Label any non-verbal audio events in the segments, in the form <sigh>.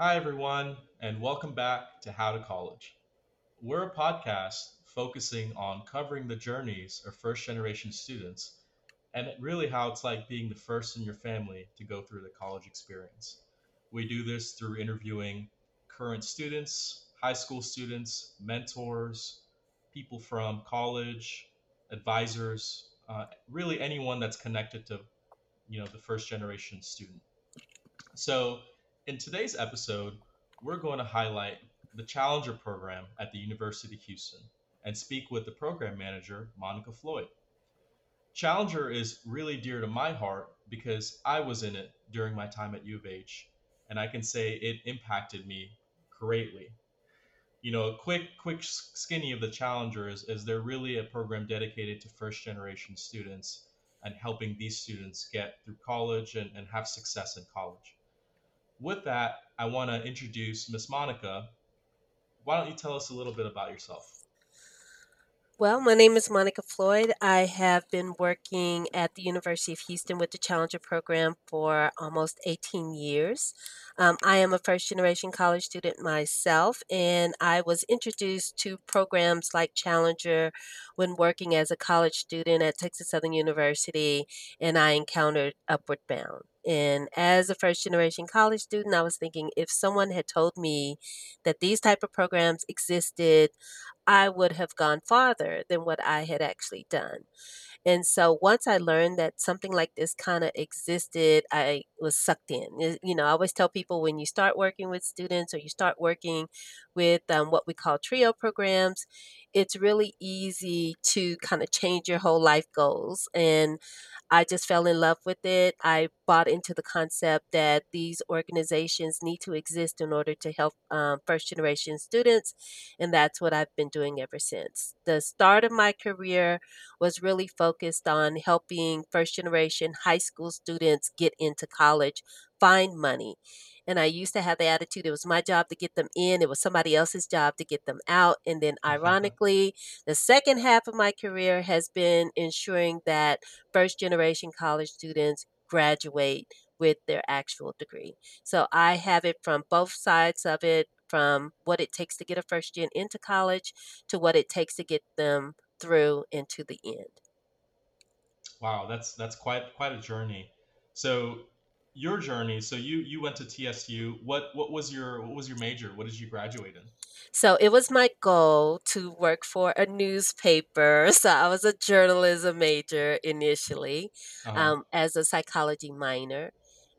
Hi, everyone, and welcome back to How to College. We're a podcast focusing on covering the journeys of first generation students and really how it's like being the first in your family to go through the college experience. We do this through interviewing current students, high school students, mentors, people from college, advisors, uh, really anyone that's connected to you know the first generation student. So, in today's episode, we're going to highlight the Challenger program at the University of Houston and speak with the program manager, Monica Floyd. Challenger is really dear to my heart because I was in it during my time at U of H, and I can say it impacted me greatly. You know, a quick, quick skinny of the Challenger is, is they're really a program dedicated to first generation students and helping these students get through college and, and have success in college. With that, I want to introduce Miss Monica. Why don't you tell us a little bit about yourself? Well, my name is Monica Floyd. I have been working at the University of Houston with the Challenger program for almost 18 years. Um, I am a first generation college student myself, and I was introduced to programs like Challenger when working as a college student at Texas Southern University, and I encountered Upward Bound. And as a first generation college student, I was thinking if someone had told me that these type of programs existed, I would have gone farther than what I had actually done. And so once I learned that something like this kind of existed, I was sucked in. You know, I always tell people when you start working with students or you start working with um, what we call trio programs, it's really easy to kind of change your whole life goals. And I just fell in love with it. I bought into the concept that these organizations need to exist in order to help um, first generation students. And that's what I've been doing ever since. The start of my career was really focused on helping first generation high school students get into college, find money. And I used to have the attitude it was my job to get them in, it was somebody else's job to get them out. And then, <laughs> ironically, the second half of my career has been ensuring that first generation college students graduate with their actual degree. So I have it from both sides of it from what it takes to get a first gen into college to what it takes to get them through into the end. Wow, that's that's quite quite a journey. So your journey. So you you went to TSU. What what was your what was your major? What did you graduate in? So it was my goal to work for a newspaper. <laughs> So I was a journalism major initially, Uh-huh. um, as a psychology minor.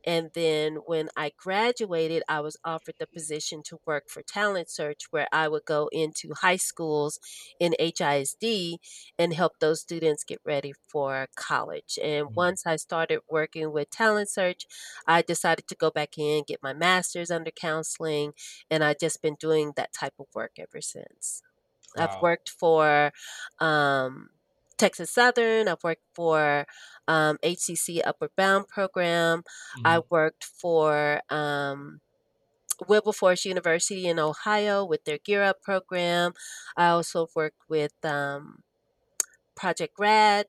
And then when I graduated, I was offered the position to work for Talent Search, where I would go into high schools in HISD and help those students get ready for college. And Mhm. once I started working with Talent Search, I decided to go back in, get my master's under counseling, and I've just been doing that type of work ever since. I've worked for um, Texas Southern. I've worked for um, HCC Upward Bound program. I hmm worked for um, Wilberforce University in Ohio with their Gear Up program. I also worked with um, Project Grad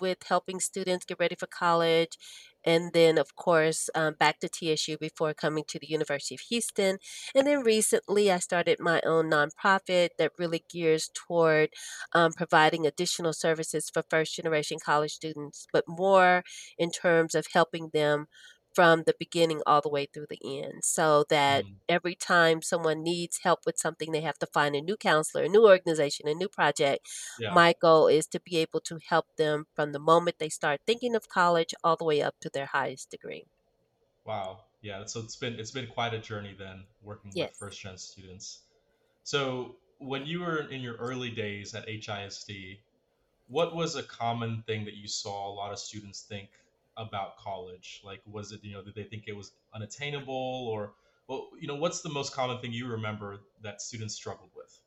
with helping students get ready for college. And then, of course, um, back to TSU before coming to the University of Houston. And then recently, I started my own nonprofit that really gears toward um, providing additional services for first generation college students, but more in terms of helping them from the beginning all the way through the end so that hmm every time someone needs help with something, they have to find a new counselor, a new organization, a new project Yeah. my goal is to be able to help them from the moment they start thinking of college all the way up to their highest degree. Wow. Yeah. So it's been it's been quite a journey then working with first gen students. So when you were in your early days at HISD, what was a common thing that you saw a lot of students think about college? Like, was it, you know, did they think it was unattainable or, well, you know, what's the most common thing you remember that students struggled with?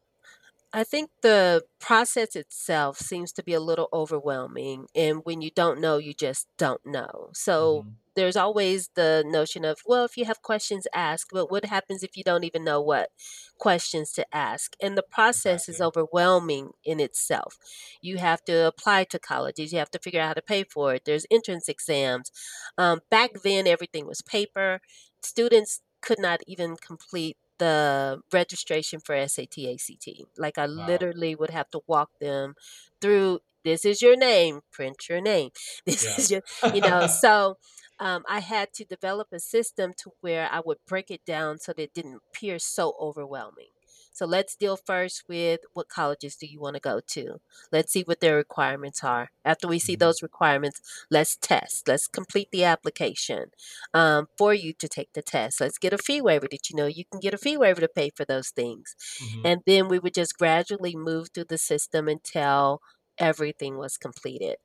I think the process itself seems to be a little overwhelming. And when you don't know, you just don't know. So hmm there's always the notion of, well, if you have questions, ask. But what happens if you don't even know what questions to ask? And the process is overwhelming in itself. You have to apply to colleges, you have to figure out how to pay for it. There's entrance exams. Um, back then, everything was paper. Students could not even complete the registration for SAT ACT. Like I Wow. literally would have to walk them through this is your name, print your name. <laughs> This Yeah. is your you know, <laughs> so um, I had to develop a system to where I would break it down so that it didn't appear so overwhelming. So let's deal first with what colleges do you want to go to? Let's see what their requirements are. After we see Mhm, those requirements, let's test. Let's complete the application um, for you to take the test. Let's get a fee waiver. Did you know you can get a fee waiver to pay for those things? mhm. And then we would just gradually move through the system until everything was completed.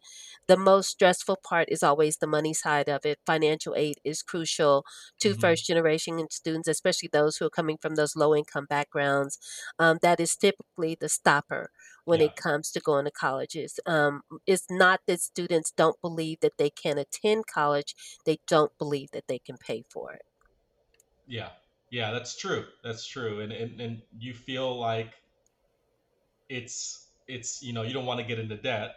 The most stressful part is always the money side of it. Financial aid is crucial to Mhm. first generation students, especially those who are coming from those low income backgrounds. Um, that is typically the stopper when Yeah. it comes to going to colleges. Um, it's not that students don't believe that they can attend college, they don't believe that they can pay for it. Yeah. Yeah, that's true. That's true. And and, and you feel like it's it's you know, you don't want to get into debt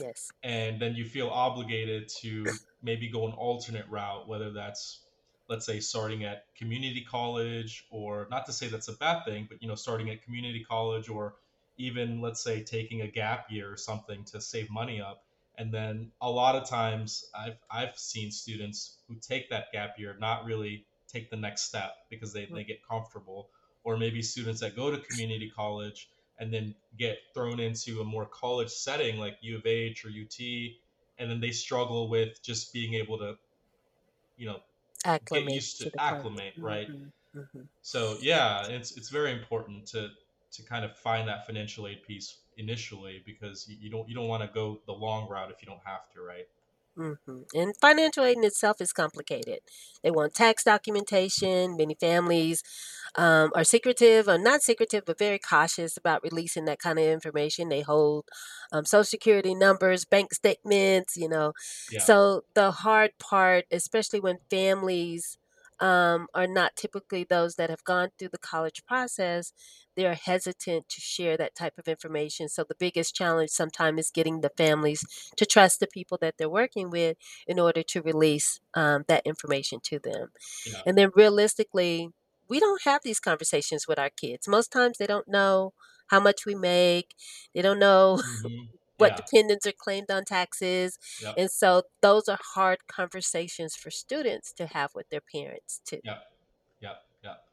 Yes. and then you feel obligated to maybe go an alternate route, whether that's let's say starting at community college or not to say that's a bad thing, but you know, starting at community college or even let's say taking a gap year or something to save money up. And then a lot of times I've I've seen students who take that gap year not really take the next step because they, Mm, they get comfortable. Or maybe students that go to community college and then get thrown into a more college setting like U of H or UT, and then they struggle with just being able to, you know, get Acclimate used to to acclimate, right? hmm hmm So yeah, it's it's very important to to kind of find that financial aid piece initially because you don't you don't want to go the long route if you don't have to, right? Hmm And financial aid in itself is complicated. They want tax documentation. Many families um, are secretive, or not secretive, but very cautious about releasing that kind of information. They hold um, social security numbers, bank statements, you know. Yeah, So the hard part, especially when families um, are not typically those that have gone through the college process, they're hesitant to share that type of information. So the biggest challenge sometimes is getting the families to trust the people that they're working with in order to release um, that information to them. yeah, And then realistically, we don't have these conversations with our kids. Most times they don't know how much we make. They don't know hmm <laughs> what yeah, dependents are claimed on taxes. yep, And so those are hard conversations for students to have with their parents too. yep, yep, yep.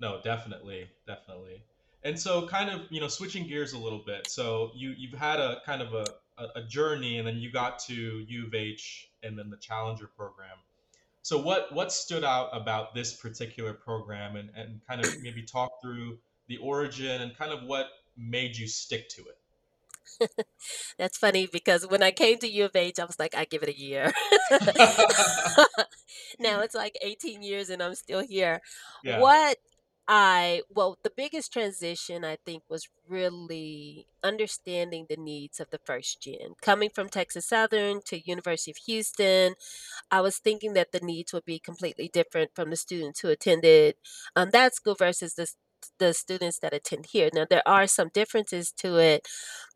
No, definitely, definitely. And so, kind of, you know, switching gears a little bit. So you you've had a kind of a, a, journey, and then you got to U of H, and then the Challenger program. So what what stood out about this particular program, and and kind of maybe talk through the origin and kind of what made you stick to That's funny because when I came to U of H, I was like, I give it a year. <laughs> <laughs> now it's like 18 years and I'm still here. yeah, What I, well, the biggest transition I think was really understanding the needs of the first gen. Coming from Texas Southern to University of Houston, I was thinking that the needs would be completely different from the students who attended um, that school versus the the students that attend here. Now there are some differences to it,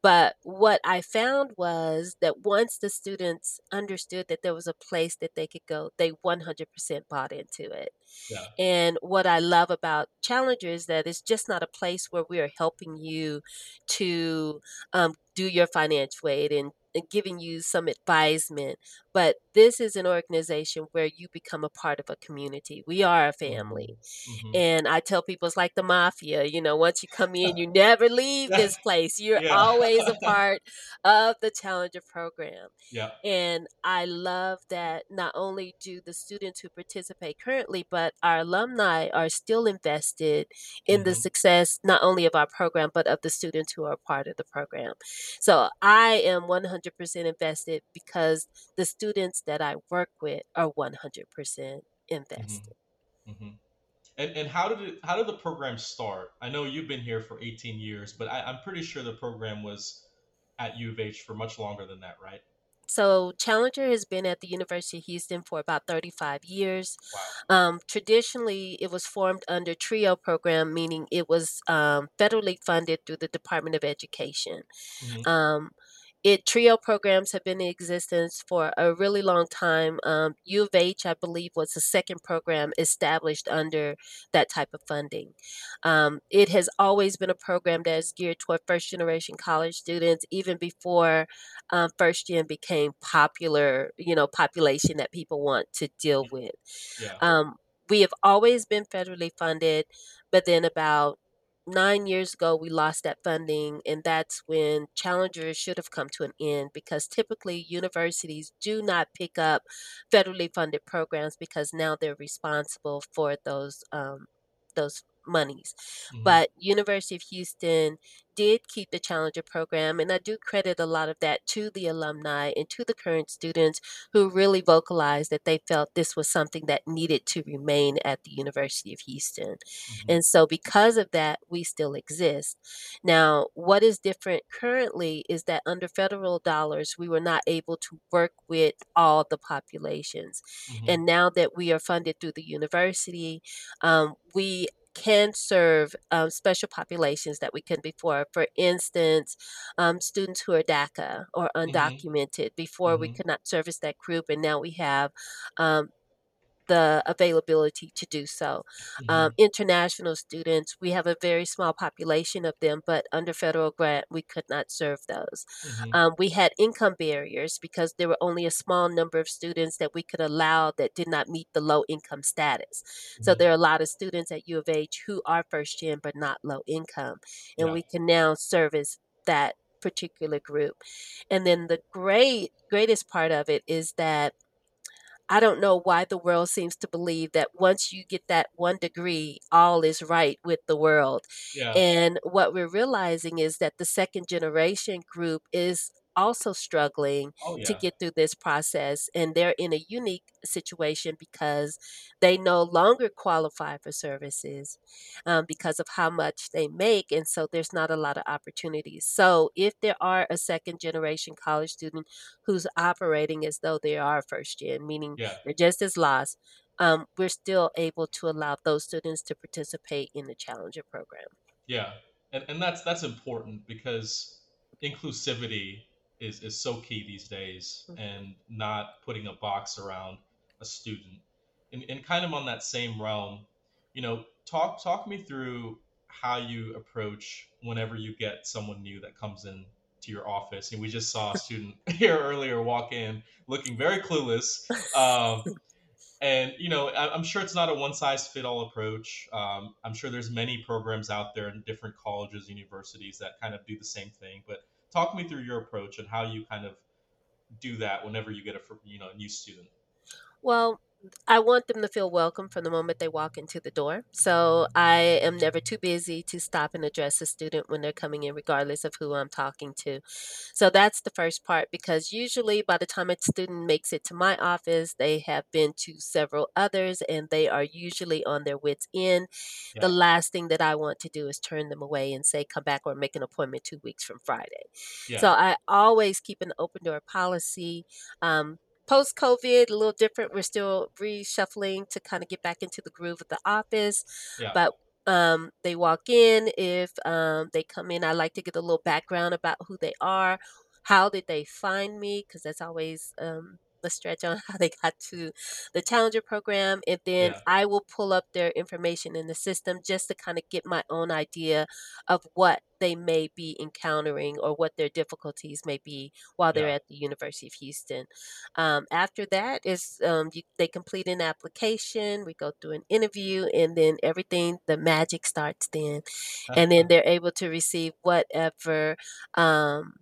but what I found was that once the students understood that there was a place that they could go, they 100% bought into it. yeah, And what I love about Challenger is that it's just not a place where we are helping you to um, do your financial aid and, and giving you some advisement, but this is an organization where you become a part of a community. We are a family. hmm And I tell people it's like the mafia, you know, once you come in, you <laughs> never leave this <laughs> place. You're yeah, always a <laughs> part of the Challenger program. yeah, And I love that not only do the students who participate currently, but our alumni are still invested in the hmm success not only of our program, but of the students who are part of the program. So I am 100% invested because the students that I work with are 100% hmm invested. hmm And and how did it how did the program start? I know you've been here for 18 years, but I, I'm pretty sure the program was at U of H for much longer than that, right? So Challenger has been at the University of Houston for about 35 years. Wow. Um, traditionally, it was formed under TRIO program, meaning it was um, federally funded through the Department of Education. hmm Um, it trio programs have been in existence for a really long time. Um, U of H, I believe, was the second program established under that type of funding. Um, it has always been a program that is geared toward first generation college students, even before um, first gen became popular, you know, population that people want to deal with. Yeah. Um, we have always been federally funded, but then about nine years ago, we lost that funding, and that's when Challenger should have come to an end because typically universities do not pick up federally funded programs because now they're responsible for those um, those monies. hmm But University of Houston did keep the Challenger program, and I do credit a lot of that to the alumni and to the current students who really vocalized that they felt this was something that needed to remain at the University of Houston. hmm And so, because of that, we still exist. Now, what is different currently is that under federal dollars, we were not able to work with all the populations. hmm And now that we are funded through the university, um, we can serve um, special populations that we couldn't before. For instance, um, students who are DACA or hmm undocumented. Before we hmm could not service that group, and now we have um, the availability to do so. Um, hmm international students, we have a very small population of them, but under federal grant, we could not serve those. hmm Um, we had income barriers because there were only a small number of students that we could allow that did not meet the low income status. So hmm there are a lot of students at U of H who are first gen but not low income, and Yeah. we can now service that particular group. And then the great greatest part of it is that I don't know why the world seems to believe that once you get that one degree, all is right with the world. Yeah. And what we're realizing is that the second generation group is also struggling Oh to get through this process. And they're in a unique situation because they no longer qualify for services um, because of how much they make. And so there's not a lot of opportunities. So if there are a second generation college student who's operating as though they are first gen, meaning Yeah. they're just as lost, um, we're still able to allow those students to participate in the Challenger program. Yeah, and and that's that's important because inclusivity is is so key these days, Mhm. and not putting a box around a student. And and kind of on that same realm, you know, talk talk me through how you approach whenever you get someone new that comes in to your office. And we just saw a <laughs> student here earlier walk in looking very clueless. Um, and you know I- i'm sure it's not a one size fit all approach um, i'm sure there's many programs out there in different colleges universities that kind of do the same thing but talk me through your approach and how you kind of do that whenever you get a you know new student. Well, I want them to feel welcome from the moment they walk into the door. So I am never too busy to stop and address a student when they're coming in, regardless of who I'm talking to. So that's the first part because usually by the time a student makes it to my office, they have been to several others and they are usually on their wits' end. The last thing that I want to do is turn them away and say, come back or make an appointment two weeks from Friday. yeah So I always keep an open door policy. Um, Post COVID, a little different. We're still reshuffling to kind of get back into the groove of the office. yeah But um, they walk in. If um, they come in, I like to get a little background about who they are. How did they find me? Because that's always um, a stretch on <laughs> how they got to the Challenger program. And then yeah I will pull up their information in the system just to kind of get my own idea of what they may be encountering or what their difficulties may be while they're yeah at the University of Houston. Um, after that is um, you, they complete an application, we go through an interview, and then everything, the magic starts then. And then they're able to receive whatever um,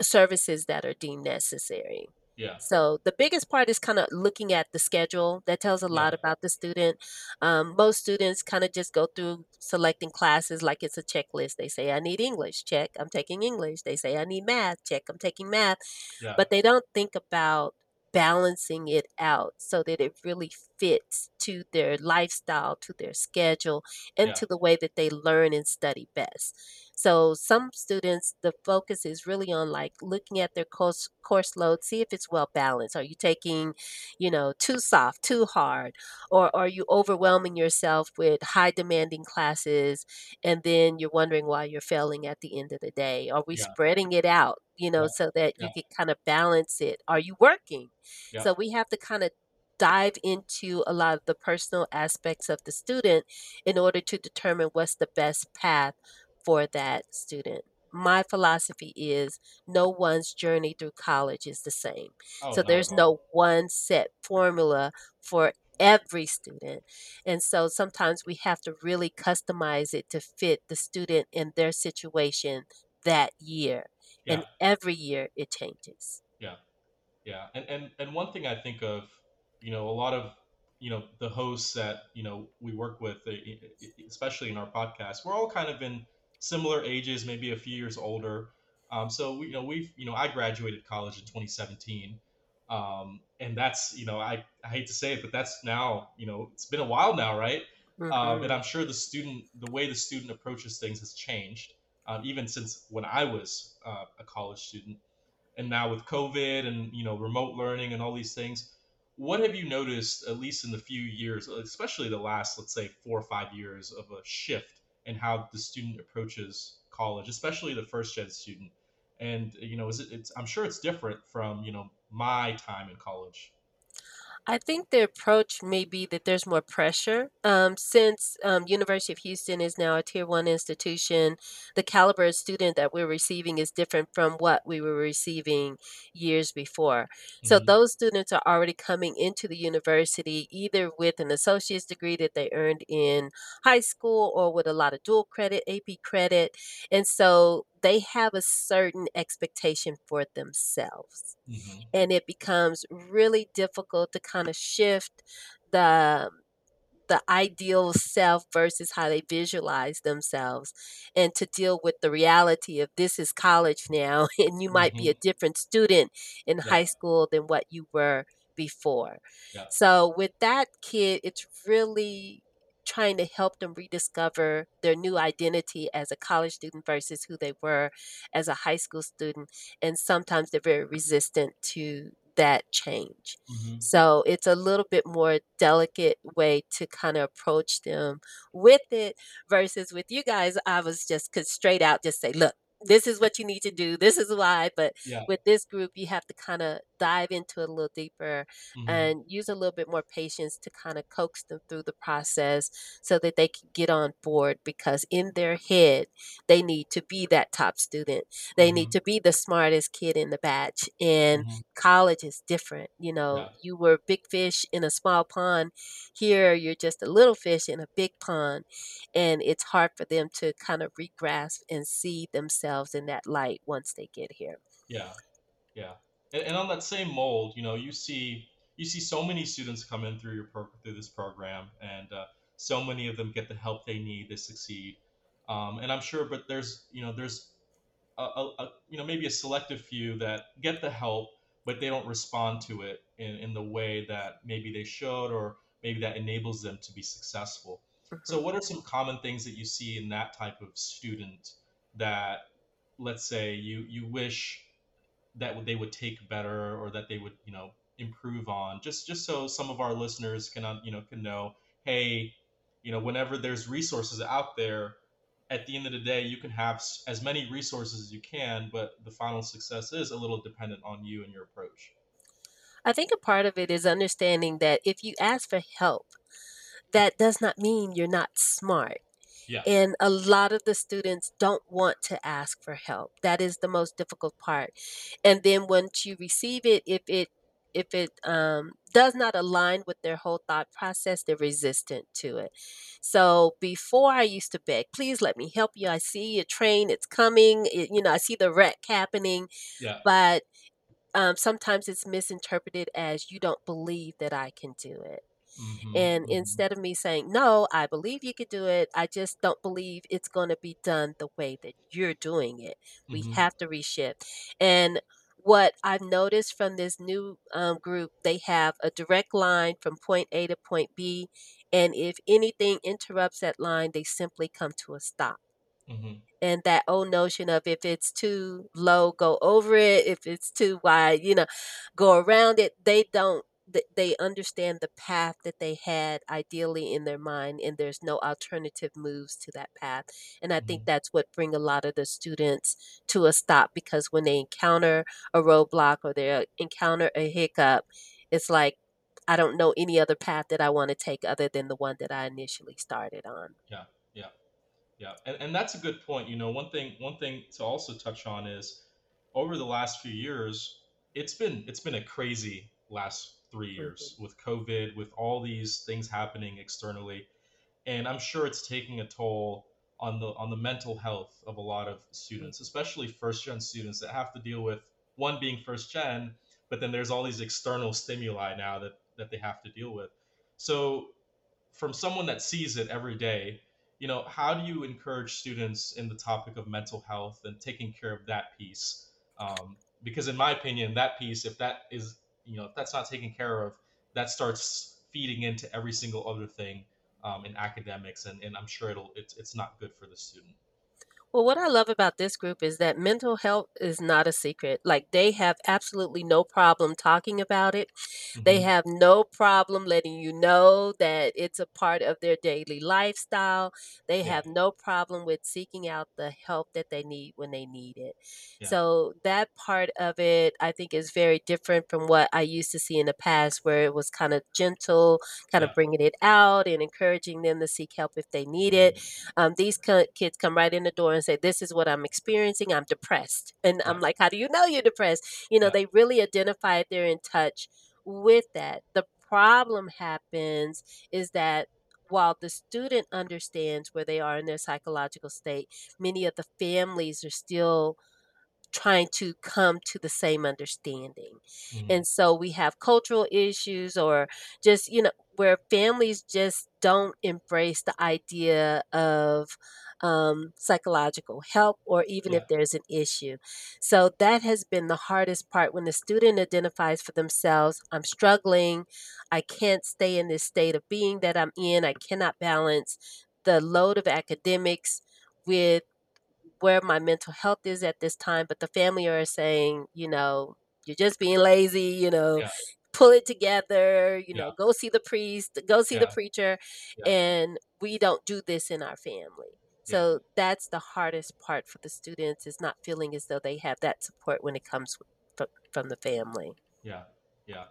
services that are deemed necessary. Yeah So the biggest part is kind of looking at the schedule. That tells a yeah lot about the student. Um, most students kind of just go through selecting classes like it's a checklist. They say, I need English, check, I'm taking English. They say, I need math, check, I'm taking math. yeah But they don't think about balancing it out so that it really fits to their lifestyle, to their schedule, and Yeah. to the way that they learn and study best. So some students, the focus is really on like looking at their course course load, see if it's well balanced. Are you taking, you know, too soft, too hard, or are you overwhelming yourself with high demanding classes and then you're wondering why you're failing at the end of the day? Are we Yeah. spreading it out, you know, Yeah. so that you Yeah. can kind of balance it? Are you working? Yeah. So we have to kind of dive into a lot of the personal aspects of the student in order to determine what's the best path for that student. My philosophy is no one's journey through college is the same. Oh, So at there's all. no one set formula for every student. And so sometimes we have to really customize it to fit the student and their situation that year. Yeah. And every year it changes. Yeah. Yeah, and, and and one thing I think of, you know, a lot of, you know, the hosts that you know we work with, e- especially in our podcast, we're all kind of in similar ages, maybe a few years older. Um, so we, you know, we've, you know, I graduated college in 2017, um, and that's, you know, I, I hate to say it, but that's now, you know, it's been a while now, right? Um, and I'm sure the student, the way the student approaches things has changed, um, even since when I was uh, a college student and now with COVID and you know remote learning and all these things, what have you noticed, at least in the few years, especially the last, let's say, four or five years, of a shift in how the student approaches college, especially the first gen student? And you know, is it? It's I'm sure it's different from you know my time in college. I think the approach may be that there's more pressure. Um, since um, University of Houston is now a tier one institution, the caliber of student that we're receiving is different from what we were receiving years before. So hmm those students are already coming into the university either with an associate's degree that they earned in high school or with a lot of dual credit, AP credit. And so they have a certain expectation for themselves hmm and it becomes really difficult to kind of shift the the ideal self versus how they visualize themselves and to deal with the reality of this is college now <laughs> and you might be hmm a different student in Yeah, high school than what you were before. yeah, So with that kid it's really trying to help them rediscover their new identity as a college student versus who they were as a high school student and sometimes they're very resistant to that change. hmm So it's a little bit more delicate way to kind of approach them with it versus with you guys, I was just could straight out just say, look, this is what you need to do. This is why. But yeah, with this group, you have to kind of dive into it a little deeper hmm and use a little bit more patience to kind of coax them through the process so that they can get on board because in their head, they need to be that top student. They need hmm to be the smartest kid in the batch. And hmm college is different. You know, yeah, you were a big fish in a small pond. Here, you're just a little fish in a big pond. And it's hard for them to kind of regrasp and see themselves in that light once they get here. yeah. Yeah, and, and on that same mold, you know, you see you see so many students come in through your pro- through this program, and uh, so many of them get the help they need to succeed. Um, and I'm sure, but there's you know there's a, a, a you know maybe a selective few that get the help, but they don't respond to it in, in the way that maybe they should, or maybe that enables them to be successful. So, Mhm. what are some common things that you see in that type of student that, let's say, you you wish that they would take better or that they would you know improve on just just so some of our listeners can you know can know hey you know whenever there's resources out there at the end of the day you can have as many resources as you can but the final success is a little dependent on you and your approach I think a part of it is understanding that if you ask for help, that does not mean you're not smart. Yeah And a lot of the students don't want to ask for help. That is the most difficult part. And then once you receive it, if it if it um, does not align with their whole thought process, they're resistant to it. So before I used to beg, please let me help you. I see a train, it's coming. It, you know, I see the wreck happening, yeah but um, sometimes it's misinterpreted as you don't believe that I can do it. Mm-hmm, And mm-hmm, instead of me saying, no, I believe you could do it, I just don't believe it's going to be done the way that you're doing it. We mm-hmm, have to reshift. And what I've noticed from this new um, group, they have a direct line from point A to point B. And if anything interrupts that line, they simply come to a stop. hmm And that old notion of if it's too low, go over it. If it's too wide, you know, go around it. They don't. Th- They understand the path that they had ideally in their mind, and there's no alternative moves to that path. And I think hmm that's what bring a lot of the students to a stop because when they encounter a roadblock or they encounter a hiccup, it's like I don't know any other path that I want to take other than the one that I initially started on. Yeah, yeah, yeah. And, and that's a good point. You know, one thing one thing to also touch on is over the last few years, it's been it's been a crazy last three years with COVID, with all these things happening externally. and I'm sure it's taking a toll on the on the mental health of a lot of students, mhm, especially first gen students that have to deal with one being first gen, but then there's all these external stimuli now that that they have to deal with. So from someone that sees it every day, you know, how do you encourage students in the topic of mental health and taking care of that piece? Um, because in my opinion, that piece, if that is, you know, if that's not taken care of, that starts feeding into every single other thing um, in academics, and, and I'm sure it'll it's it's not good for the student. Well, what I love about this group is that mental health is not a secret. Like, they have absolutely no problem talking about it. They hmm have no problem letting you know that it's a part of their daily lifestyle. They Yeah, have no problem with seeking out the help that they need when they need it. yeah, So, that part of it, I think, is very different from what I used to see in the past, where it was kind of gentle, kind of yeah, bringing it out and encouraging them to seek help if they need it hmm um, these kids come right in the door and say, This is what I'm experiencing. I'm depressed. And I'm like, How do you know you're depressed? You know, they really identify. They're in touch with that. The problem happens is that while the student understands where they are in their psychological state, many of the families are still trying to come to the same understanding. hmm And so we have cultural issues or just, you know, where families just don't embrace the idea of um, psychological help or even yeah, if there's an issue. So that has been the hardest part. When the student identifies for themselves I'm struggling, I can't stay in this state of being that I'm in, I cannot balance the load of academics with where my mental health is at this time, but the family are saying, you know, you're just being lazy, you know, yeah, pull it together, you yeah, know, go see the priest, go see the preacher, yeah, and we don't do this in our family. Yeah, So that's the hardest part for the students is not feeling as though they have that support when it comes from, from the family. yeah, yeah.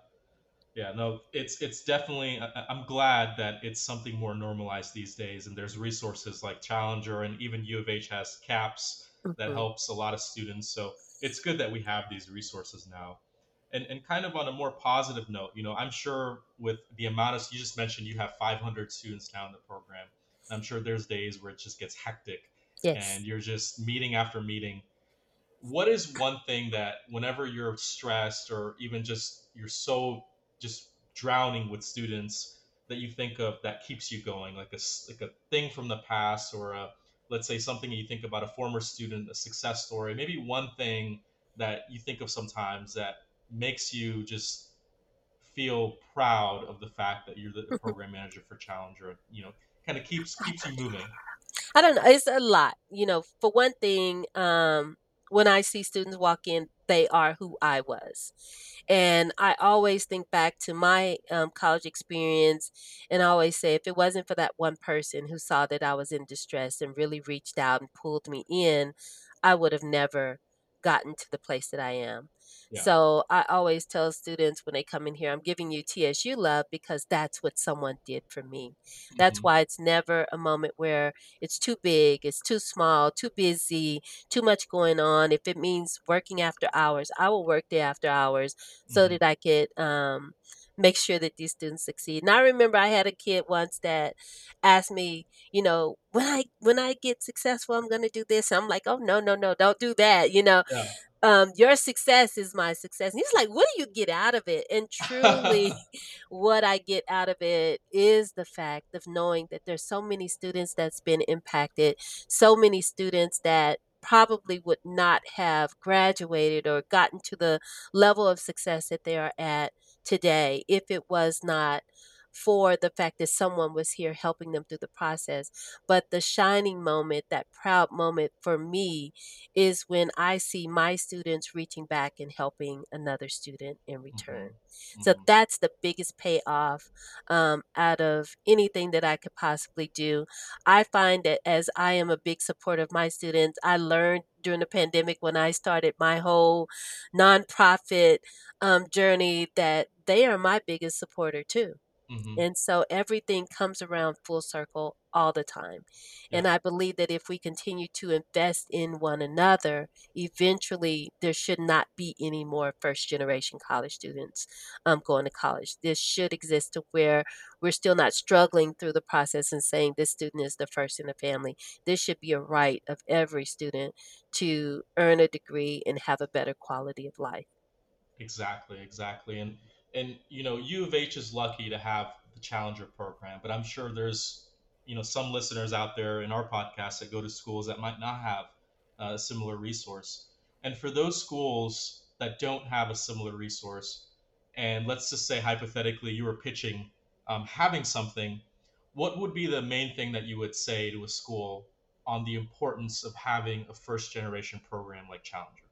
Yeah, no, it's it's definitely. I, I'm glad that it's something more normalized these days, and there's resources like Challenger, and even U of H has CAPS that hmm helps a lot of students. So it's good that we have these resources now. And and kind of on a more positive note, you know, I'm sure with the amount of you just mentioned, you have 500 students now in the program. I'm sure there's days where it just gets hectic, Yes. and you're just meeting after meeting. What is one thing that whenever you're stressed or even just you're so just drowning with students that you think of that keeps you going? Like a like a thing from the past or a let's say something you think about a former student a success story maybe one thing that you think of sometimes that makes you just feel proud of the fact that you're the <laughs> program manager for challenger you know kind of keeps keeps you moving I don't know. It's a lot. You know, for one thing, um, when I see students walk in, they are who I was. And I always think back to my um, college experience and I always say, if it wasn't for that one person who saw that I was in distress and really reached out and pulled me in, I would have never gotten to the place that I am. Yeah So I always tell students when they come in here, I'm giving you TSU love because that's what someone did for me. That's hmm why it's never a moment where it's too big, it's too small, too busy, too much going on. If it means working after hours, I will work day after hours so hmm that I could um, make sure that these students succeed. And I remember I had a kid once that asked me, you know, when I when I get successful, I'm going to do this. And I'm like, oh no, no, no, don't do that. You know, yeah um, your success is my success. And he's like, what do you get out of it? And truly, <laughs> <laughs> what I get out of it is the fact of knowing that there's so many students that's been impacted, so many students that probably would not have graduated or gotten to the level of success that they are at today if it was not for the fact that someone was here helping them through the process. But the shining moment, that proud moment for me, is when I see my students reaching back and helping another student in return. Mm-hmm. So Mm-hmm. that's the biggest payoff um, out of anything that I could possibly do. I find that as I am a big supporter of my students, I learned during the pandemic when I started my whole nonprofit um, journey that they are my biggest supporter too. Mm-hmm. And so everything comes around full circle all the time. And I believe that if we continue to invest in one another, eventually there should not be any more first generation college students um, going to college. This should exist to where we're still not struggling through the process and saying this student is the first in the family. This should be a right of every student to earn a degree and have a better quality of life. Exactly, exactly. And and you know, U of H is lucky to have the Challenger program, but I'm sure there's you know some listeners out there in our podcast that go to schools that might not have a similar resource. And for those schools that don't have a similar resource, and let's just say hypothetically you were pitching um, having something, what would be the main thing that you would say to a school on the importance of having a first generation program like Challenger?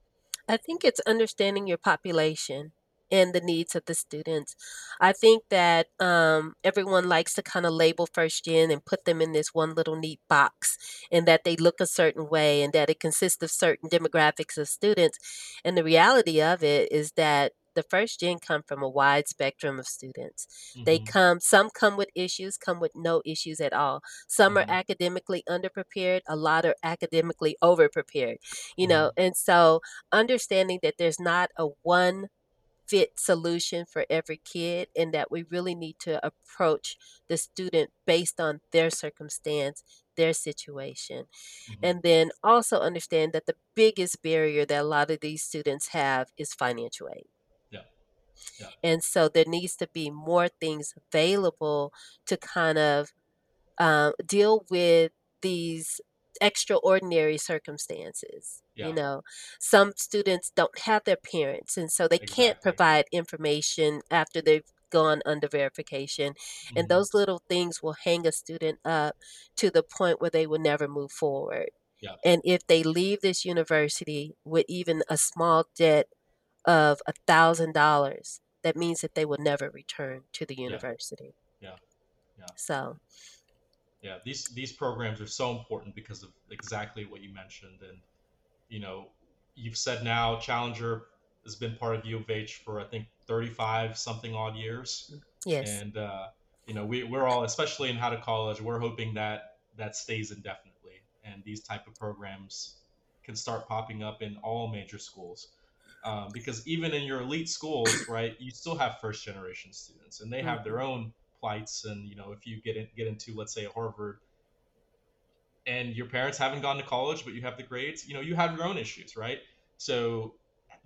I think it's understanding your population and the needs of the students. I think that um, everyone likes to kind of label first gen and put them in this one little neat box, and that they look a certain way, and that it consists of certain demographics of students. And the reality of it is that the first gen come from a wide spectrum of students. They Mm-hmm. come, some come with issues, come with no issues at all. Some are Mm-hmm. academically underprepared, a lot are academically overprepared, you Mm-hmm. know. And so understanding that there's not a one fit solution for every kid and that we really need to approach the student based on their circumstance their situation Mm-hmm. and then also understand that the biggest barrier that a lot of these students have is financial aid Yeah. Yeah. and so there needs to be more things available to kind of um, deal with these extraordinary circumstances. You know, some students don't have their parents, and so they can't provide information after they've gone under verification. And hmm those little things will hang a student up to the point where they will never move forward. Yeah. And if they leave this university with even a small debt of a thousand dollars, that means that they will never return to the Yeah. university. Yeah. Yeah. So, Yeah. These these programs are so important because of exactly what you mentioned, and you know, you've said now Challenger has been part of U of H for I think 35 something odd years, yes. and uh, you know, we we're all, especially in How to College, we're hoping that that stays indefinitely, and these type of programs can start popping up in all major schools. Um, because even in your elite schools, <coughs> right, you still have first generation students, and they have hmm their own plights. And you know, if you get in, get into, let's say, Harvard, and your parents haven't gone to college, but you have the grades, you know, you have your own issues, right? So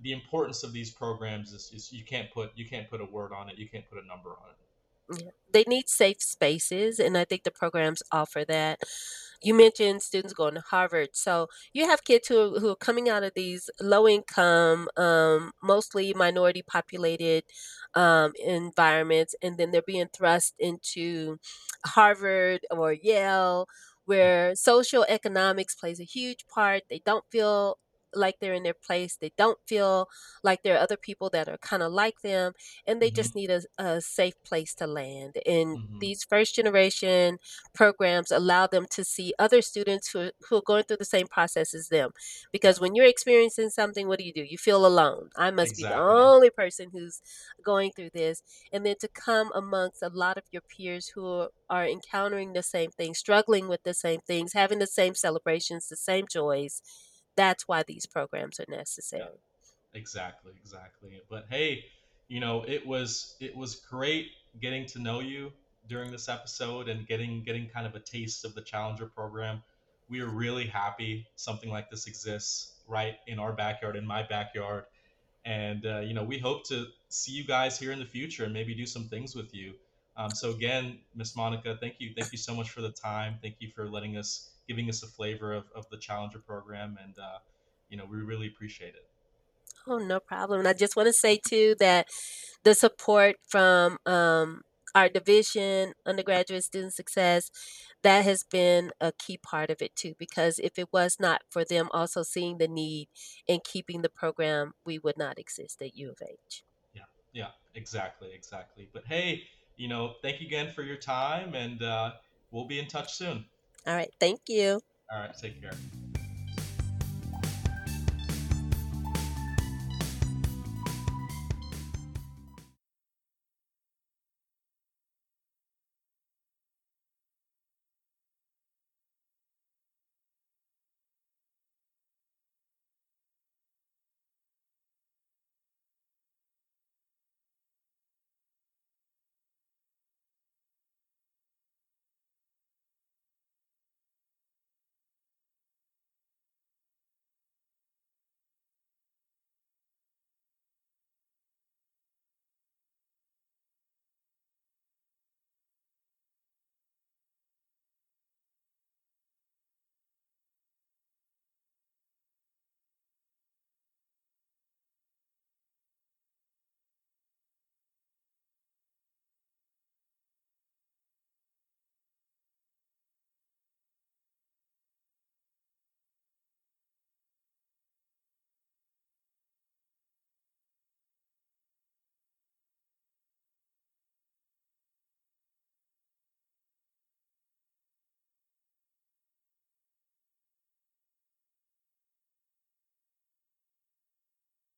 the importance of these programs is, is you can't put you can't put a word on it, you can't put a number on it. They need safe spaces, and I think the programs offer that. You mentioned students going to Harvard. So you have kids who, who are coming out of these low income, um, mostly minority populated um, environments, and then they're being thrust into Harvard or Yale. Where social economics plays a huge part. They don't feel like they're in their place. They don't feel like there are other people that are kind of like them, and they hmm just need a, a safe place to land. And hmm these first generation programs allow them to see other students who, who are going through the same process as them. Because when you're experiencing something, what do you do? You feel alone. I must be the only person who's going through this. And then to come amongst a lot of your peers who are encountering the same things, struggling with the same things, having the same celebrations, the same joys, that's why these programs are Yeah. necessary. Exactly, exactly. But hey, you know, it was it was great getting to know you during this episode and getting getting kind of a taste of the Challenger program. We are really happy something like this exists right in our backyard, in my backyard, and uh, you know, we hope to see you guys here in the future and maybe do some things with you. Um, so again, Miss Monica, thank you, thank you so much for the time. Thank you for letting us giving us a flavor of, of the Challenger program. And, uh, you know, we really appreciate it. Oh, no problem. And I just want to say, too, that the support from um, our division, undergraduate student success, that has been a key part of it too. Because if it was not for them also seeing the need and keeping the program, we would not exist at U of H. Yeah, yeah, exactly, exactly. But hey, you know, thank you again for your time, and uh, we'll be in touch soon. All right, thank you. All right, take care.